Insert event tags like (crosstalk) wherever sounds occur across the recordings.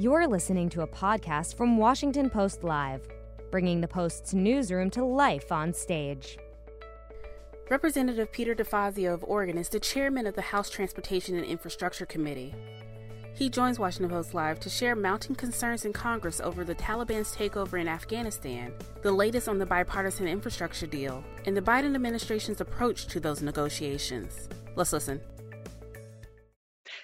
You're listening to a podcast from Washington Post Live, bringing the Post's newsroom to life on stage. Representative Peter DeFazio of Oregon is the chairman of the House Transportation and Infrastructure Committee. He joins Washington Post Live to share mounting concerns in Congress over the Taliban's takeover in Afghanistan, the latest on the bipartisan infrastructure deal, and the Biden administration's approach to those negotiations. Let's listen.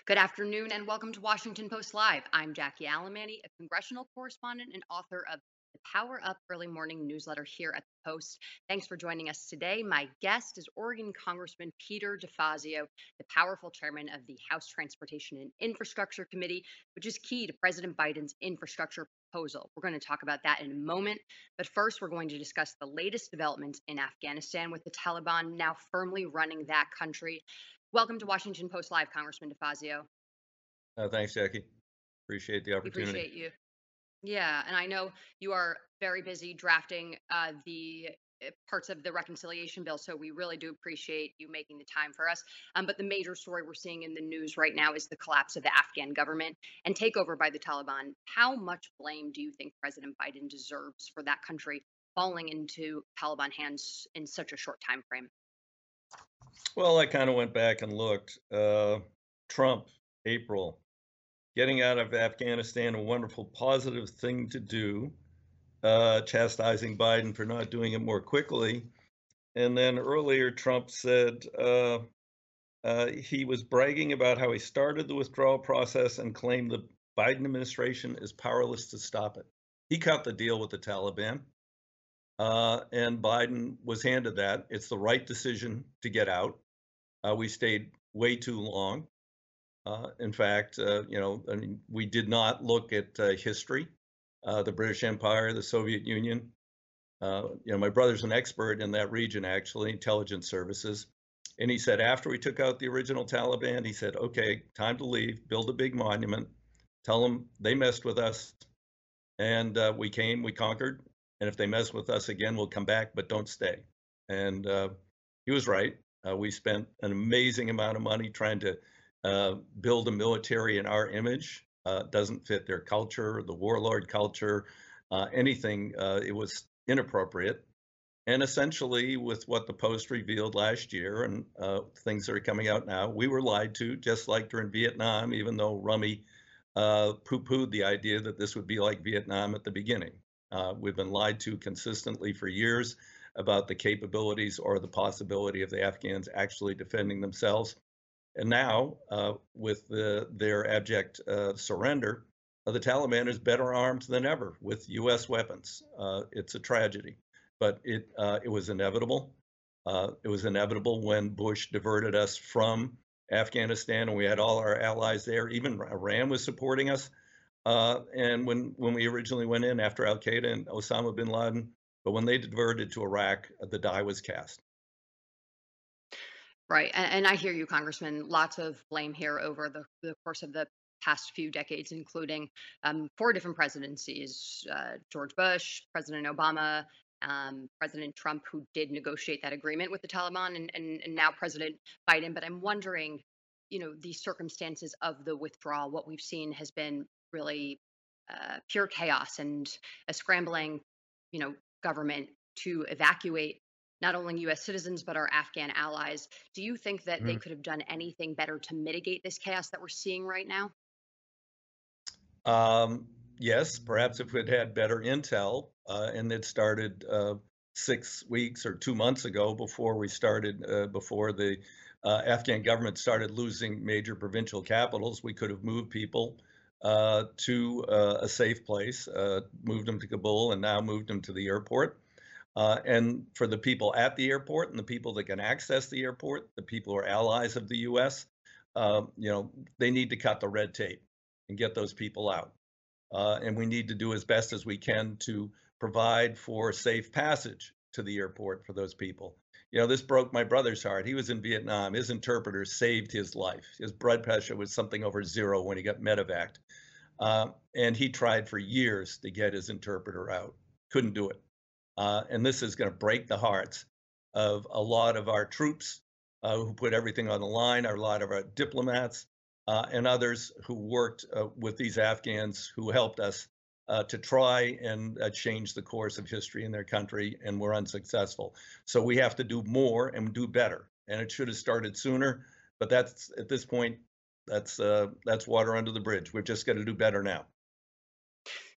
Good afternoon and welcome to Washington Post Live. I'm Jackie Alemany, a congressional correspondent and author of the Power Up Early Morning newsletter here at the Post. Thanks for joining us today. My guest is Oregon Congressman Peter DeFazio, the powerful chairman of the House Transportation and Infrastructure Committee, which is key to President Biden's infrastructure proposal. We're going to talk about that in a moment. But first, we're going to discuss the latest developments in Afghanistan with the Taliban now firmly running that country. Welcome to Washington Post Live, Congressman DeFazio. Uh, thanks, Jackie. Appreciate the We opportunity. appreciate you. Yeah, and I know you are very busy drafting uh, the uh, parts of the reconciliation bill, so we really do appreciate you making the time for us. Um, but the major story we're seeing in the news right now is the collapse of the Afghan government and takeover by the Taliban. How much blame do you think President Biden deserves for that country falling into Taliban hands in such a short time frame? Well, I kind of went back and looked. Uh, Trump, April, getting out of Afghanistan, a wonderful positive thing to do, uh, chastising Biden for not doing it more quickly. And then earlier, Trump said uh, uh, he was bragging about how he started the withdrawal process and claimed the Biden administration is powerless to stop it. He cut the deal with the Taliban. Uh, and Biden was handed that. It's the right decision to get out. Uh, we stayed way too long. Uh, in fact, uh, you know, I mean, we did not look at uh, history, uh, the British Empire, the Soviet Union. you know, my brother's an expert in that region, actually, intelligence services. And he said, after we took out the original Taliban, he said, okay, time to leave, build a big monument, tell them they messed with us. And we came, we conquered, and if they mess with us again, we'll come back, but don't stay. And uh, he was right. Uh, we spent an amazing amount of money trying to uh, build a military in our image. doesn't fit their culture, the warlord culture, anything. it was inappropriate. And essentially, with what the Post revealed last year and things that are coming out now, we were lied to, just like during Vietnam, even though Rummy uh, poo pooed the idea that this would be like Vietnam at the beginning. Uh, we've been lied to consistently for years about the capabilities or the possibility of the Afghans actually defending themselves. And now, uh, with the, their abject uh, surrender, uh, the Taliban is better armed than ever with U.S. weapons. Uh, it's a tragedy, but it uh, it was inevitable. it was inevitable when Bush diverted us from Afghanistan, and we had all our allies there. Even Iran was supporting us. Uh, and when when we originally went in after Al Qaeda and Osama bin Laden, but when they diverted to Iraq, the die was cast. Right, and, and I hear you, Congressman. Lots of blame here over the, the course of the past few decades, including um, four different presidencies: uh, George Bush, President Obama, um, President Trump, who did negotiate that agreement with the Taliban, and, and, and now President Biden. But I'm wondering, you know, the circumstances of the withdrawal. What we've seen has been really uh, pure chaos and a scrambling, you know, government to evacuate not only U.S. citizens but our Afghan allies. Do you think that mm-hmm. they could have done anything better to mitigate this chaos that we're seeing right now? Um, yes, perhaps if we'd had better intel uh, and it started uh, six weeks or two months ago before we started, uh, before the uh, Afghan government started losing major provincial capitals, we could have moved people uh, to uh, a safe place, uh, moved them to Kabul, and now moved them to the airport. Uh, and for the people at the airport and the people that can access the airport, the people who are allies of the U.S., um, you know, they need to cut the red tape and get those people out. Uh, and we need to do as best as we can to provide for safe passage to the airport for those people. You know, this broke my brother's heart. He was in Vietnam. His interpreter saved his life. His blood pressure was something over zero when he got medevaced. Uh, and he tried for years to get his interpreter out. Couldn't do it. Uh, and this is going to break the hearts of a lot of our troops uh, who put everything on the line, a lot of our diplomats. uh, and others who worked uh, with these Afghans who helped us uh, to try and change the course of history in their country and were unsuccessful. So we have to do more and do better. And it should have started sooner, but that's at this point, that's uh, that's water under the bridge. We've just got to do better now.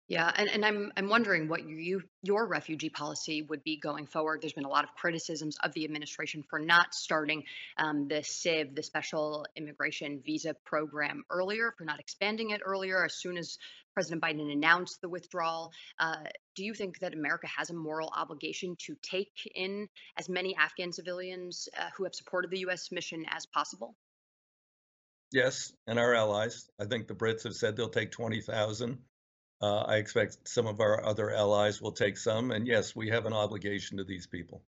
Yeah, and, and I'm I'm wondering what you your refugee policy would be going forward. There's been a lot of criticisms of the administration for not starting um, the SIV, the Special Immigration Visa Program, earlier, for not expanding it earlier. As soon as President Biden announced the withdrawal, uh, do you think that America has a moral obligation to take in as many Afghan civilians uh, who have supported the U.S. mission as possible? Yes, and our allies. I think the Brits have said they'll take 20,000. Uh, I expect some of our other allies will take some. And yes, we have an obligation to these people.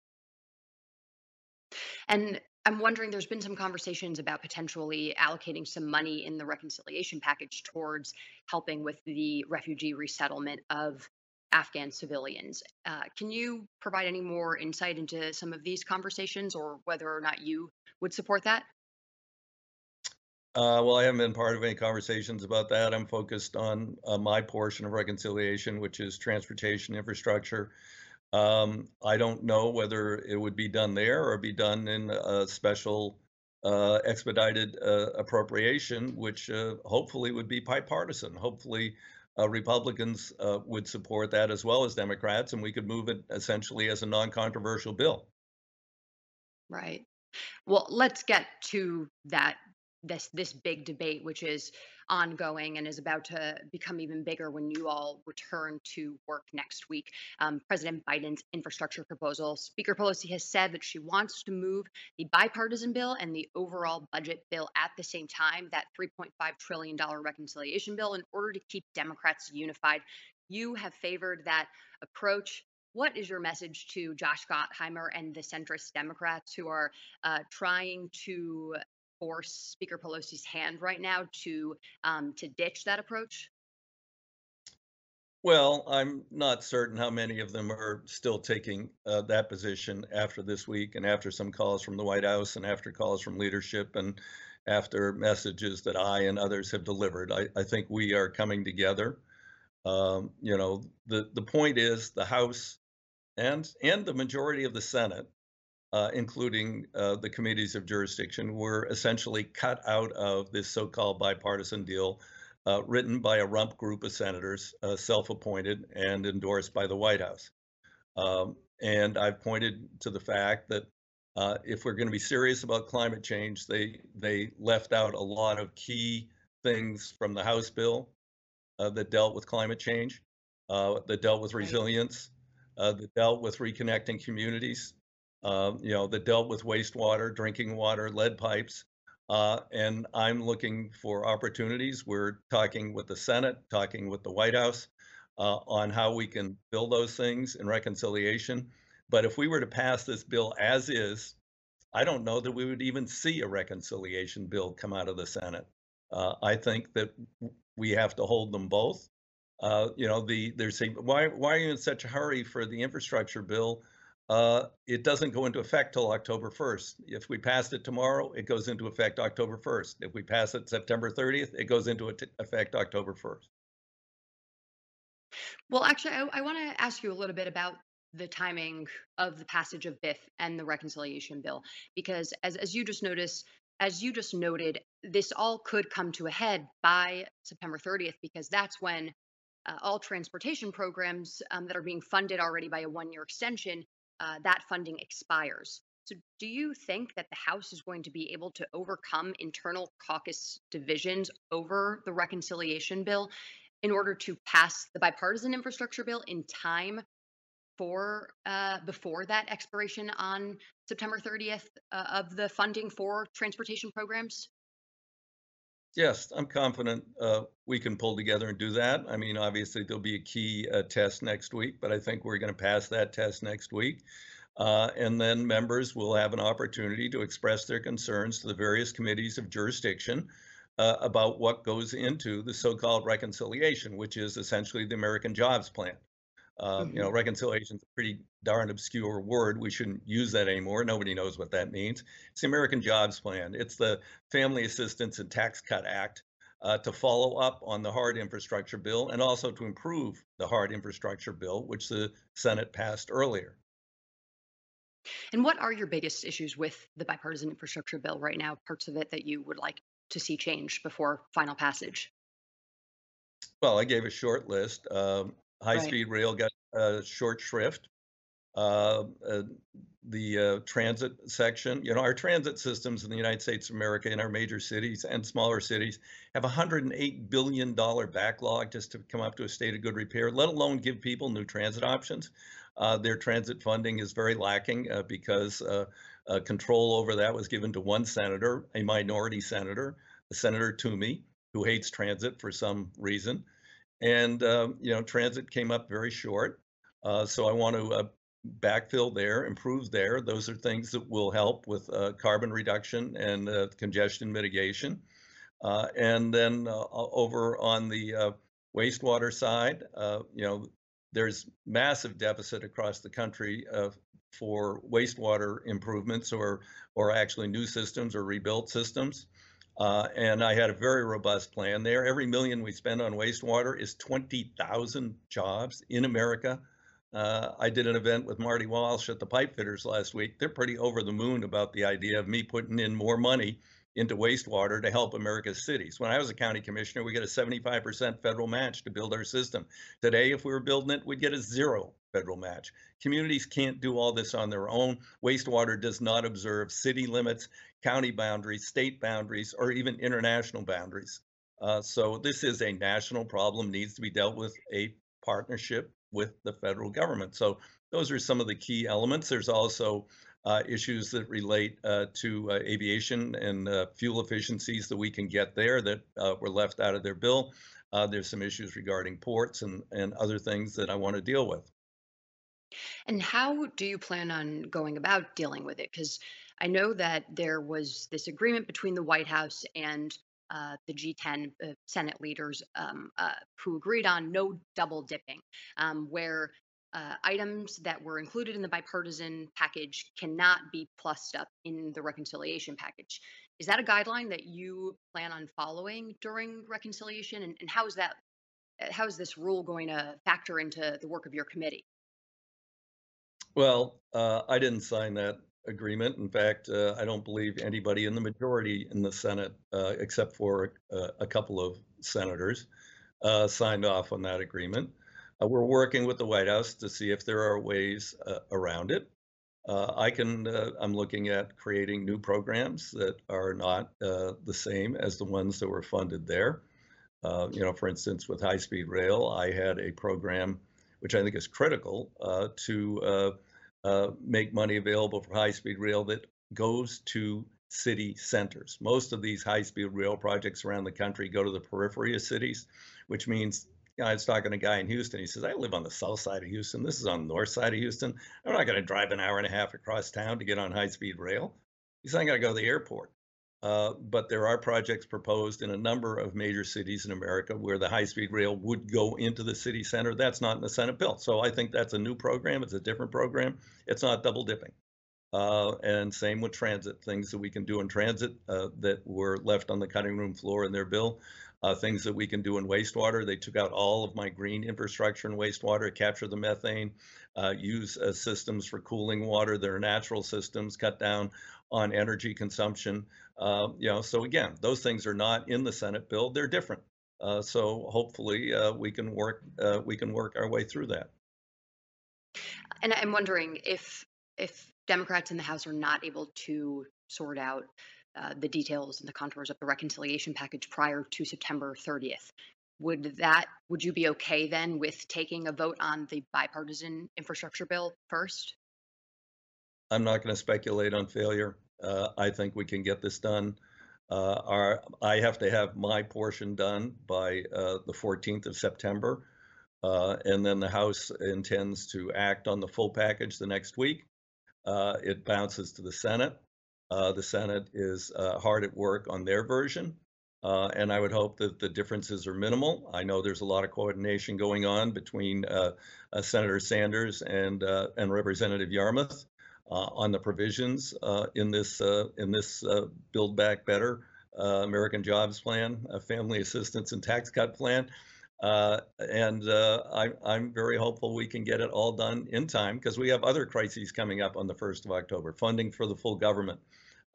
And I'm wondering, there's been some conversations about potentially allocating some money in the reconciliation package towards helping with the refugee resettlement of Afghan civilians. Uh, can you provide any more insight into some of these conversations or whether or not you would support that? Uh, well, I haven't been part of any conversations about that. I'm focused on uh, my portion of reconciliation, which is transportation infrastructure. Um, I don't know whether it would be done there or be done in a special uh, expedited uh, appropriation, which uh, hopefully would be bipartisan. Hopefully, uh, Republicans would support that as well as Democrats, and we could move it essentially as a non controversial bill. Right. Well, let's get to that this this big debate, which is ongoing and is about to become even bigger when you all return to work next week. Um, President Biden's infrastructure proposal. Speaker Pelosi has said that she wants to move the bipartisan bill and the overall budget bill at the same time, that $3.5 trillion reconciliation bill, in order to keep Democrats unified. You have favored that approach. What is your message to Josh Gottheimer and the centrist Democrats who are uh, trying to force Speaker Pelosi's hand right now to um, to ditch that approach? Well, I'm not certain how many of them are still taking uh, that position after this week, and after some calls from the White House, and after calls from leadership, and after messages that I and others have delivered. I, I think we are coming together. Um, you know, the the point is the House and and the majority of the Senate uh, including uh, the committees of jurisdiction, were essentially cut out of this so-called bipartisan deal uh, written by a rump group of senators, uh, self-appointed and endorsed by the White House. Um, and I've pointed to the fact that uh, if we're going to be serious about climate change, they they left out a lot of key things from the House bill uh, that dealt with climate change, that dealt with resilience, that dealt with reconnecting communities, uh, you know, that dealt with wastewater, drinking water, lead pipes. Uh, and I'm looking for opportunities. We're talking with the Senate, talking with the White House uh, on how we can build those things in reconciliation. But if we were to pass this bill as is, I don't know that we would even see a reconciliation bill come out of the Senate. Uh, I think that we have to hold them both. Uh, you know, the they're saying why why are you in such a hurry for the infrastructure bill? Uh, it doesn't go into effect till October 1st. If we passed it tomorrow, it goes into effect October 1st. If we pass it September 30th, it goes into effect October 1st. Well, actually, I, I want to ask you a little bit about the timing of the passage of BIF and the reconciliation bill, because as, as you just noticed, as you just noted, this all could come to a head by September 30th, because that's when uh, all transportation programs um, that are being funded already by a one year extension uh, that funding expires. So, do you think that the House is going to be able to overcome internal caucus divisions over the reconciliation bill in order to pass the bipartisan infrastructure bill in time for uh, before that expiration on September 30th uh, of the funding for transportation programs? Yes, I'm confident uh, we can pull together and do that. I mean, obviously, there'll be a key uh, test next week, but I think we're going to pass that test next week. Uh, and then members will have an opportunity to express their concerns to the various committees of jurisdiction uh, about what goes into the so called reconciliation, which is essentially the American Jobs Plan. Um, You know, Mhm. reconciliation is a pretty darn obscure word. We shouldn't use that anymore. Nobody knows what that means. It's the American Jobs Plan. It's the Family Assistance and Tax Cut Act uh, to follow up on the hard infrastructure bill and also to improve the hard infrastructure bill, which the Senate passed earlier. And what are your biggest issues with the bipartisan infrastructure bill right now? Parts of it that you would like to see change before final passage? Well, I gave a short list. Um, Right. high-speed rail got uh, short shrift. Uh, uh, the uh, transit section, you know, our transit systems in the United States of America in our major cities and smaller cities have a $108 billion backlog just to come up to a state of good repair, let alone give people new transit options. Uh, their transit funding is very lacking uh, because uh, uh, control over that was given to one senator, a minority senator, Senator Toomey, who hates transit for some reason. And, um, you know, transit came up very short. Uh, so I want to uh, backfill there, improve there. Those are things that will help with uh, carbon reduction and uh, congestion mitigation. Uh, and then uh, over on the wastewater side, you know, there's massive deficit across the country for wastewater improvements or or actually new systems or rebuilt systems. Uh, and I had a very robust plan there. Every million we spend on wastewater is 20,000 jobs in America. Uh, I did an event with Marty Walsh at the Pipe Fitters last week. They're pretty over the moon about the idea of me putting in more money into wastewater to help America's cities. When I was a county commissioner, we get a 75% federal match to build our system. Today, if we were building it, we'd get a zero federal match. Communities can't do all this on their own. Wastewater does not observe city limits, county boundaries, state boundaries, or even international boundaries. Uh, so this is a national problem, needs to be dealt with a partnership with the federal government. So those are some of the key elements. There's also uh, issues that relate uh, to uh, aviation and uh, fuel efficiencies that we can get there that uh, were left out of their bill. Uh, there's some issues regarding ports and, and other things that I want to deal with. And how do you plan on going about dealing with it? Because I know that there was this agreement between the White House and uh, the G10 uh, Senate leaders um, uh, who agreed on no double dipping, um, where uh, items that were included in the bipartisan package cannot be plussed up in the reconciliation package. Is that a guideline that you plan on following during reconciliation? And, and how is that? uh, How is this rule going to factor into the work of your committee? Well, uh, I didn't sign that agreement. In fact, uh, I don't believe anybody in the majority in the Senate, uh, except for uh, a couple of senators, uh, signed off on that agreement. Uh, we're working with the White House to see if there are ways around it. I can, I'm looking at creating new programs that are not the same as the ones that were funded there. You know, for instance, with high speed rail, I had a program which I think is critical to uh, make money available for high speed rail that goes to city centers. Most of these high speed rail projects around the country go to the periphery of cities, which means you know, I was talking to a guy in Houston. He says, I live on the south side of Houston. This is on the north side of Houston. I'm not going to drive an hour and a half across town to get on high speed rail. He said, I got to go to the airport. Uh, but there are projects proposed in a number of major cities in America where the high speed rail would go into the city center. That's not in the Senate bill. So I think that's a new program. It's a different program. It's not double dipping. Uh, and same with transit, things that we can do in transit uh, that were left on the cutting room floor in their bill. Uh, things that we can do in wastewater. They took out all of my green infrastructure in wastewater, capture the methane, uh, use uh, systems for cooling water that are natural systems, cut down on energy consumption. Uh, you know, so again, those things are not in the Senate bill. They're different. Uh, so hopefully uh, we can work uh, we can work our way through that. And I'm wondering if if Democrats in the House are not able to sort out uh, the details and the contours of the reconciliation package prior to September 30th, would that would you be okay then with taking a vote on the bipartisan infrastructure bill first? I'm not going to speculate on failure. Uh, I think we can get this done. Uh, our, I have to have my portion done by uh, the 14th of September. Uh, and then the House intends to act on the full package the next week. Uh, it bounces to the Senate. Uh, the Senate is hard at work on their version. And I would hope that the differences are minimal. I know there's a lot of coordination going on between Senator Sanders and and Representative Yarmuth uh, on the provisions uh, in this in this Build Back Better American Jobs Plan, Family Assistance and Tax Cut Plan. and I, I'm very hopeful we can get it all done in time because we have other crises coming up on the 1st of October, funding for the full government.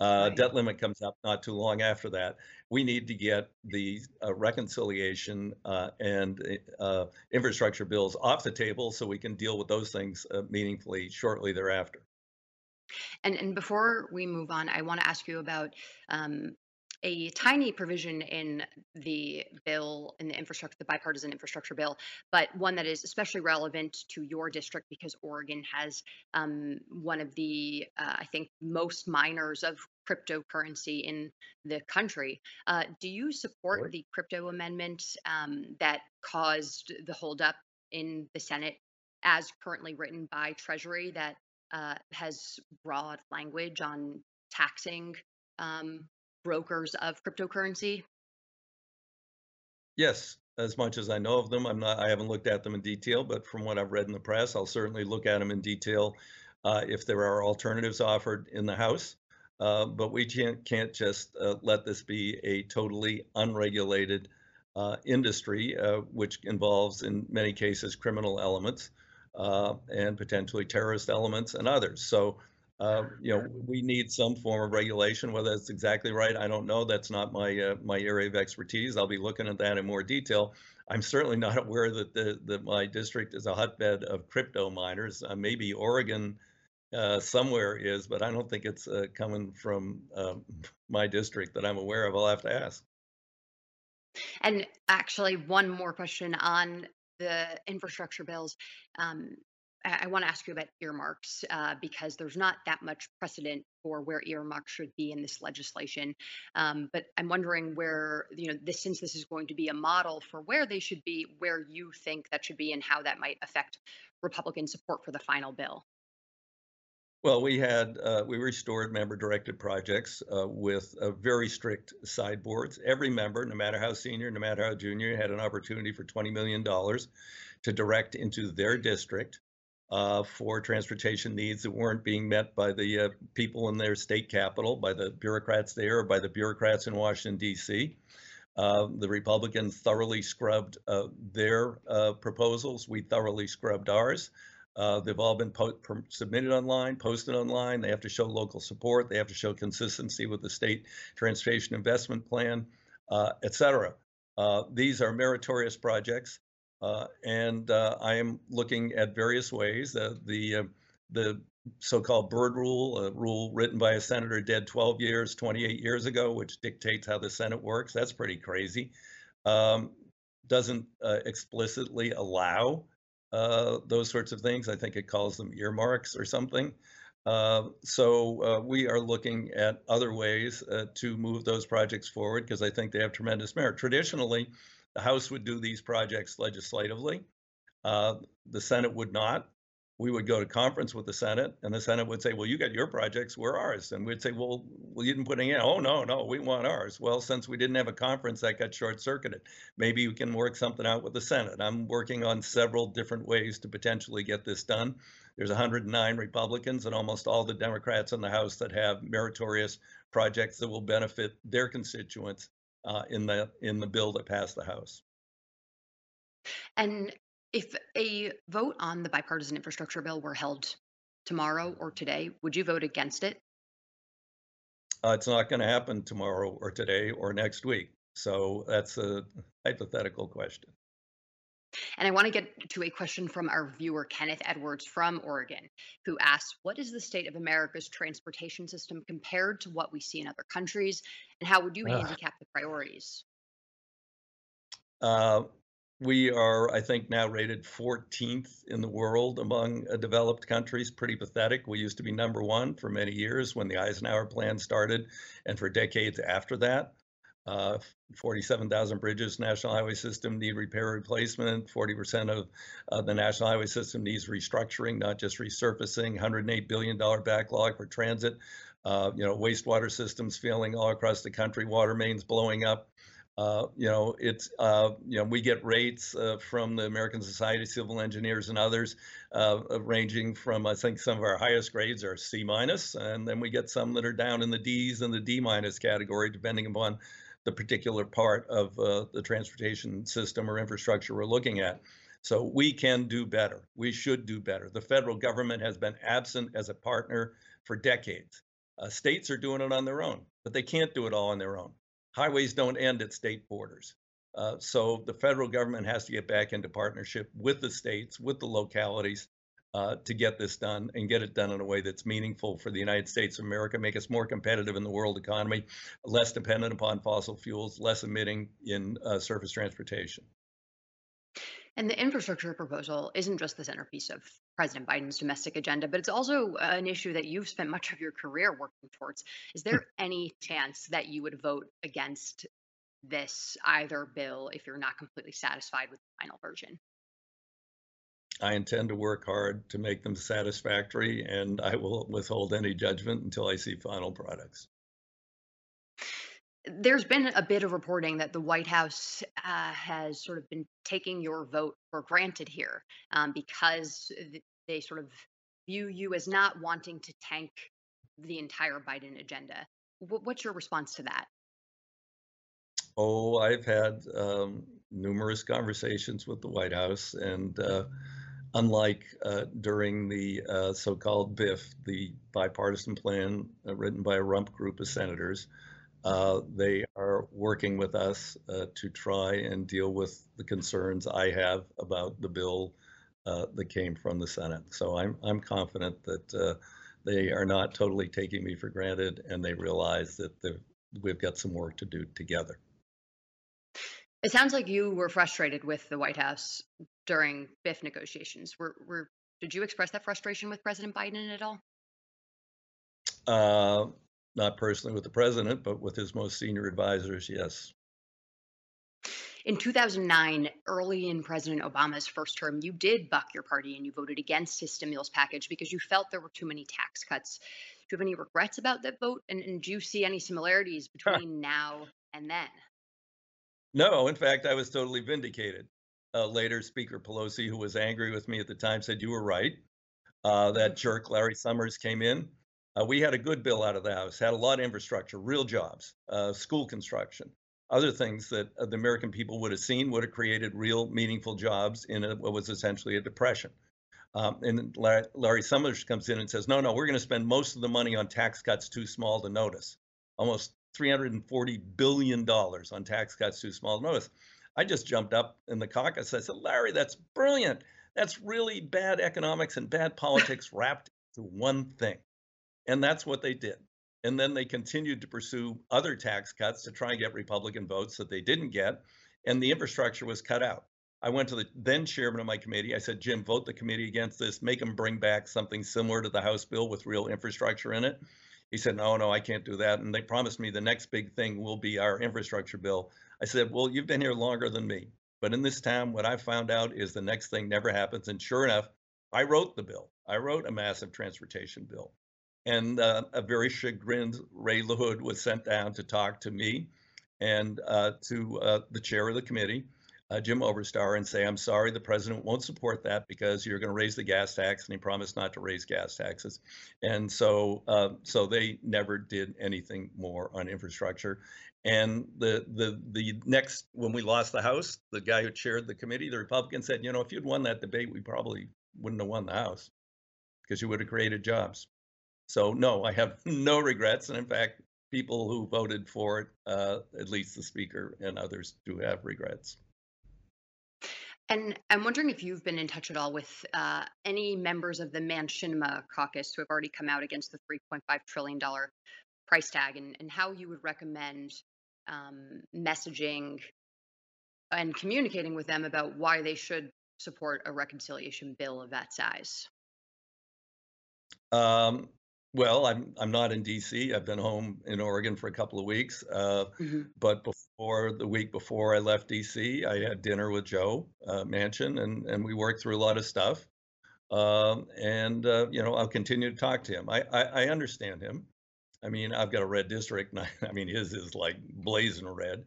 Uh, right. Debt limit comes up not too long after that. We need to get the uh, reconciliation uh, and uh, infrastructure bills off the table so we can deal with those things uh, meaningfully shortly thereafter. And and before we move on, I want to ask you about um, a tiny provision in the bill, in the infrastructure, the bipartisan infrastructure bill, but one that is especially relevant to your district because Oregon has um, one of the, uh, I think, most miners of cryptocurrency in the country. Uh, do you support right. the crypto amendment um, that caused the holdup in the Senate as currently written by Treasury that uh, has broad language on taxing um, brokers of cryptocurrency? Yes, as much as I know of them, I'm not. I haven't looked at them in detail, but from what I've read in the press, I'll certainly look at them in detail uh, if there are alternatives offered in the House. Uh, but we can't can't just uh, let this be a totally unregulated uh, industry, uh, which involves in many cases criminal elements and potentially terrorist elements and others. So uh, you know, we need some form of regulation. Whether that's exactly right, I don't know. That's not my uh, my area of expertise. I'll be looking at that in more detail. I'm certainly not (laughs) aware that the, that my district is a hotbed of crypto miners. Uh, maybe Oregon uh, somewhere is, but I don't think it's uh, coming from my district that I'm aware of. I'll have to ask. And actually, one more question on the infrastructure bills. Um, I, want to ask you about earmarks uh, because there's not that much precedent for where earmarks should be in this legislation. Um, but I'm wondering where, you know, this since this is going to be a model for where they should be, where you think that should be and how that might affect Republican support for the final bill. Well, we had uh, we restored member-directed projects uh, with very strict sideboards. Every member, no matter how senior, no matter how junior, had an opportunity for twenty million dollars to direct into their district uh, for transportation needs that weren't being met by the uh, people in their state capital, by the bureaucrats there, or by the bureaucrats in Washington, D.C. Uh, the Republicans thoroughly scrubbed uh, their uh, proposals. We thoroughly scrubbed ours. Uh, they've all been submitted online, posted online. They have to show local support. They have to show consistency with the state transportation investment plan, et cetera. these are meritorious projects. Uh, and uh, I am looking at various ways. Uh, the uh, the so-called Byrd rule, a rule written by a senator dead 12 years, 28 years ago, which dictates how the Senate works. That's pretty crazy. Um, doesn't uh, explicitly allow uh, those sorts of things. I think it calls them earmarks or something. so we are looking at other ways to move those projects forward because I think they have tremendous merit. Traditionally, the House would do these projects legislatively. Uh, the Senate would not. We would go to conference with the Senate, and the Senate would say, "Well, you got your projects, we're ours." And we'd say, "Well, well, you didn't put any in." Oh no, no, we want ours. Well, since we didn't have a conference, that got short-circuited. Maybe we can work something out with the Senate. I'm working on several different ways to potentially get this done. There's 109 Republicans and almost all the Democrats in the House that have meritorious projects that will benefit their constituents uh, in the in the bill that passed the House. And if a vote on the bipartisan infrastructure bill were held tomorrow or today, would you vote against it? Uh, it's not going to happen tomorrow or today or next week. So that's a hypothetical question. And I want to get to a question from our viewer, Kenneth Edwards from Oregon, who asks What is the state of America's transportation system compared to what we see in other countries? And how would you uh, handicap the priorities? Uh, we are, I think, now rated 14th in the world among uh, developed countries. Pretty pathetic. We used to be number one for many years when the Eisenhower plan started, and for decades after that. Uh, 47,000 bridges, national highway system need repair replacement. 40% of uh, the national highway system needs restructuring, not just resurfacing. 108 billion dollar backlog for transit. Uh, you know, wastewater systems failing all across the country, water mains blowing up. Uh, you know, it's uh, you know we get rates uh, from the American Society of Civil Engineers and others, uh, ranging from I think some of our highest grades are C minus, and then we get some that are down in the D's and the D minus category, depending upon the particular part of uh, the transportation system or infrastructure we're looking at. So we can do better. We should do better. The federal government has been absent as a partner for decades. Uh, states are doing it on their own, but they can't do it all on their own. Highways don't end at state borders. Uh, so the federal government has to get back into partnership with the states, with the localities, uh, to get this done and get it done in a way that's meaningful for the United States of America, make us more competitive in the world economy, less dependent upon fossil fuels, less emitting in uh, surface transportation. And the infrastructure proposal isn't just the centerpiece of President Biden's domestic agenda, but it's also uh, an issue that you've spent much of your career working towards. Is hmm. there any chance that you would vote against this either bill if you're not completely satisfied with the final version? I intend to work hard to make them satisfactory, and I will withhold any judgment until I see final products. There's been a bit of reporting that the White House uh, has sort of been taking your vote for granted here um, because they sort of view you as not wanting to tank the entire Biden agenda. What's your response to that? Oh, I've had um, numerous conversations with the White House, and uh, unlike uh, during the uh, so-called BIF, the bipartisan plan uh, written by a rump group of senators, uh, they are working with us uh, to try and deal with the concerns I have about the bill uh, that came from the Senate. So I'm I'm confident that they are not totally taking me for granted, and they realize that we've got some work to do together. It sounds like you were frustrated with the White House during BIF negotiations. Were, were did you express that frustration with President Biden at all? Not personally with the president, but with his most senior advisors, yes. In 2009, early in President Obama's first term, you did buck your party and you voted against his stimulus package because you felt there were too many tax cuts. Do you have any regrets about that vote? And, and do you see any similarities (laughs) between now and then? No, in fact, I was totally vindicated. Uh, later, Speaker Pelosi, who was angry with me at the time, said, You were right. Uh, that jerk Larry Summers came in. Uh, we had a good bill out of the House, had a lot of infrastructure, real jobs, uh, school construction, other things that uh, the American people would have seen would have created real, meaningful jobs in a, what was essentially a depression. Um, and Larry, Larry Summers comes in and says, No, no, we're going to spend most of the money on tax cuts too small to notice. Almost $340 billion on tax cuts too small to notice. I just jumped up in the caucus. I said, Larry, that's brilliant. That's really bad economics and bad politics wrapped into one thing. And that's what they did. And then they continued to pursue other tax cuts to try and get Republican votes that they didn't get. And the infrastructure was cut out. I went to the then chairman of my committee. I said, Jim, vote the committee against this. Make them bring back something similar to the House bill with real infrastructure in it. He said, no, no, I can't do that. And they promised me the next big thing will be our infrastructure bill. I said, well, you've been here longer than me. But in this town, what I found out is the next thing never happens. And sure enough, I wrote the bill. I wrote a massive transportation bill. And uh, a very chagrined Ray LaHood was sent down to talk to me and uh, to uh, the chair of the committee uh, Jim Oberstar and say, I'm sorry, the president won't support that because you're going to raise the gas tax, and he promised not to raise gas taxes. And so, uh, so they never did anything more on infrastructure. And the the the next when we lost the House, the guy who chaired the committee, the Republican, said, you know, if you'd won that debate, we probably wouldn't have won the House because you would have created jobs. So no, I have (laughs) no regrets, and in fact, people who voted for it, uh, at least the speaker and others, do have regrets. And I'm wondering if you've been in touch at all with uh, any members of the Machinima caucus who have already come out against the $3.5 trillion price tag and, and how you would recommend um, messaging and communicating with them about why they should support a reconciliation bill of that size. Um, well, I'm I'm not in D.C. I've been home in Oregon for a couple of weeks. Uh, mm-hmm. But before the week before I left D.C., I had dinner with Joe uh, Manchin, and and we worked through a lot of stuff. Um, and uh, you know, I'll continue to talk to him. I, I, I understand him. I mean, I've got a red district, and (laughs) I, I mean his is like blazing red.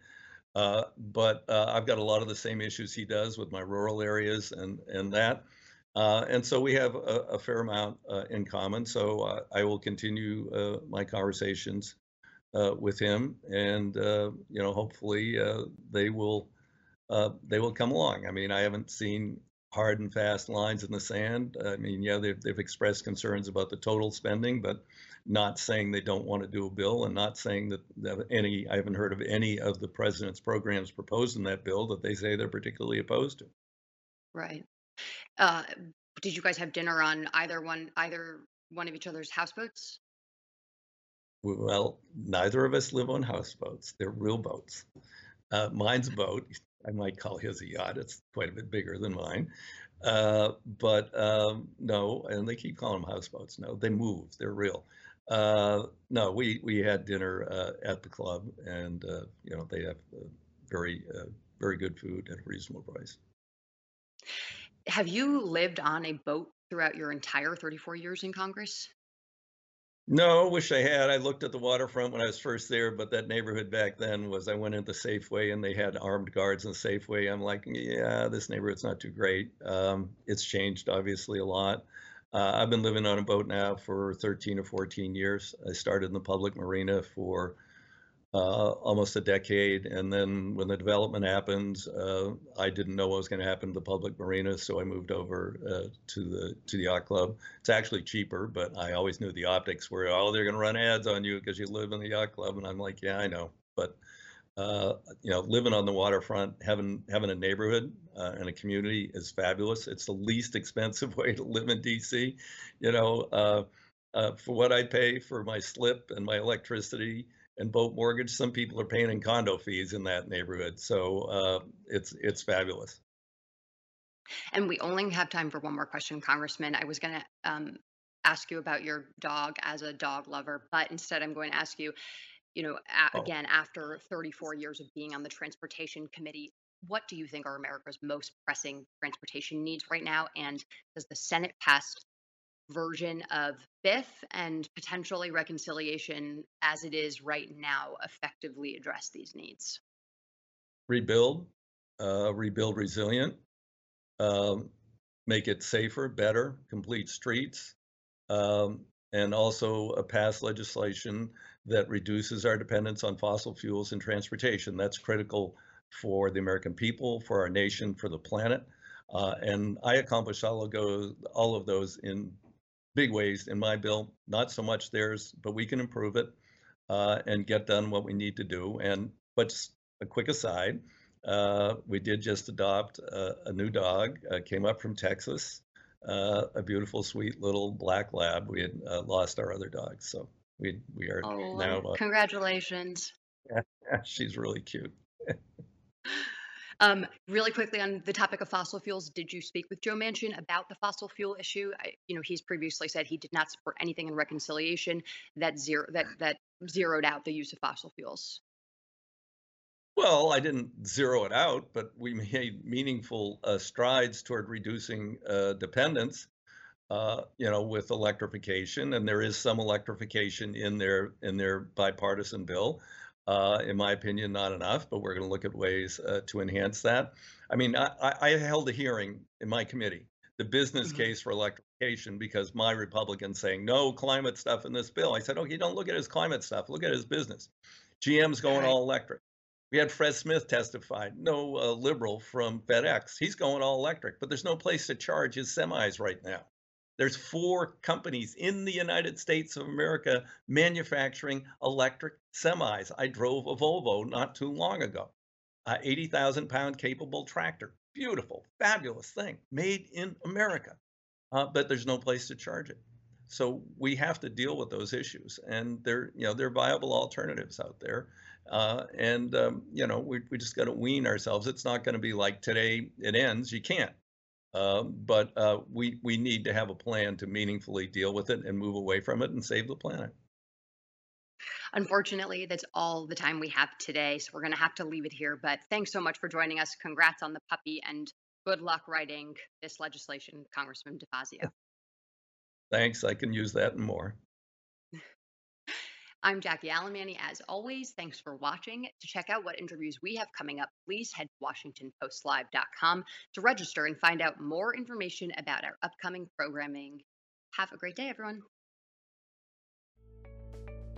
Uh, but uh, I've got a lot of the same issues he does with my rural areas and and that. Uh, and so we have a, a fair amount uh, in common. So uh, I will continue uh, my conversations with him, and you know, hopefully they will they will come along. I mean, I haven't seen hard and fast lines in the sand. I mean, yeah, they've, they've expressed concerns about the total spending, but not saying they don't want to do a bill and not saying that, that any, I haven't heard of any of the president's programs proposed in that bill that they say they're particularly opposed to. Right. Uh, did you guys have dinner on either one, either one of each other's houseboats? Well, neither of us live on houseboats. They're real boats. Uh, mine's a boat. I might call his a yacht. It's quite a bit bigger than mine. Uh, but um, no, and they keep calling them houseboats. No, they move. They're real. Uh, no, we we had dinner uh, at the club, and uh, you know they have very uh, very good food at a reasonable price. Have you lived on a boat throughout your entire 34 years in Congress? No, wish I had. I looked at the waterfront when I was first there, but that neighborhood back then was I went into Safeway and they had armed guards in Safeway. I'm like, yeah, this neighborhood's not too great. Um, it's changed obviously a lot. Uh, I've been living on a boat now for 13 or 14 years. I started in the public marina for uh, almost a decade. And then when the development happened, uh, I didn't know what was going to happen to the public marina, so I moved over uh, to the to the yacht club. It's actually cheaper, but I always knew the optics were oh they're going to run ads on you because you live in the yacht club, and I'm like yeah I know, but uh, you know living on the waterfront, having having a neighborhood uh, and a community is fabulous. It's the least (laughs) expensive way to live in DC, you know. Uh, for what I pay for my slip and my electricity, and boat mortgage. Some people are paying in condo fees in that neighborhood, so uh, it's it's fabulous. And we only have time for one more question, Congressman. I was going to um, ask you about your dog as a dog lover, but instead I'm going to ask you, you know, a- oh. again after 34 years of being on the Transportation Committee. What do you think are America's most pressing transportation needs right now? And does the Senate pass version of BIF and potentially reconciliation as it is right now effectively address these needs? Rebuild, uh, rebuild resilient, um, make it safer, better, complete streets, um, and also pass legislation that reduces our dependence on fossil fuels in transportation. That's critical for the American people, for our nation, for the planet. Uh, and I accomplished all of those in big ways in my bill, not so much theirs, but we can improve it uh, and get done what we need to do. And but just a quick aside, uh, we did just adopt a, a new dog, uh, came up from Texas, uh, a beautiful, sweet little black lab. We had uh, lost our other dog, so we we are oh, now. Uh, congratulations. Yeah, (laughs) she's really cute. (laughs) Um, really quickly on the topic of fossil fuels, did you speak with Joe Manchin about the fossil fuel issue? I, you know, he's previously said he did not support anything in reconciliation that zero that that zeroed out the use of fossil fuels. Well, I didn't zero it out, but we (laughs) made meaningful uh, strides toward reducing uh, dependence. Uh, you know, with electrification, and there is some electrification in their in their bipartisan bill. Uh, in my opinion, not enough, but we're going to look at ways uh, to enhance that. I mean, I, I, held a hearing in my committee, the business mm-hmm. case for electrification, because my Republicans saying no climate stuff in this bill. I said, okay, don't look at his climate stuff, look at his business. GM's going right. all electric. We had Fred Smith testified, no uh, liberal from FedEx. He's going all electric, but there's no place to charge his semis right now. There's four companies in the United States of America manufacturing electric semis. I drove a Volvo not too long ago, a 80,000 pound capable tractor. Beautiful, fabulous thing made in America, uh, but there's no place to charge it. So we have to deal with those issues, and there, you know, there are viable alternatives out there, uh, and um, you know, we we just got to wean ourselves. It's not going to be like today it ends. You can't. Um, but uh, we we need to have a plan to meaningfully deal with it and move away from it and save the planet. Unfortunately, that's all the time we have today, so we're going to have to leave it here. But thanks so much for joining us. Congrats on the puppy, and good luck writing this legislation, Congressman DeFazio. Thanks. I can use that and more. (laughs) I'm Jackie Alemany. As always, thanks for watching. To check out what interviews we have coming up, please head to WashingtonPostLive.com to register and find out more information about our upcoming programming. Have a great day, everyone.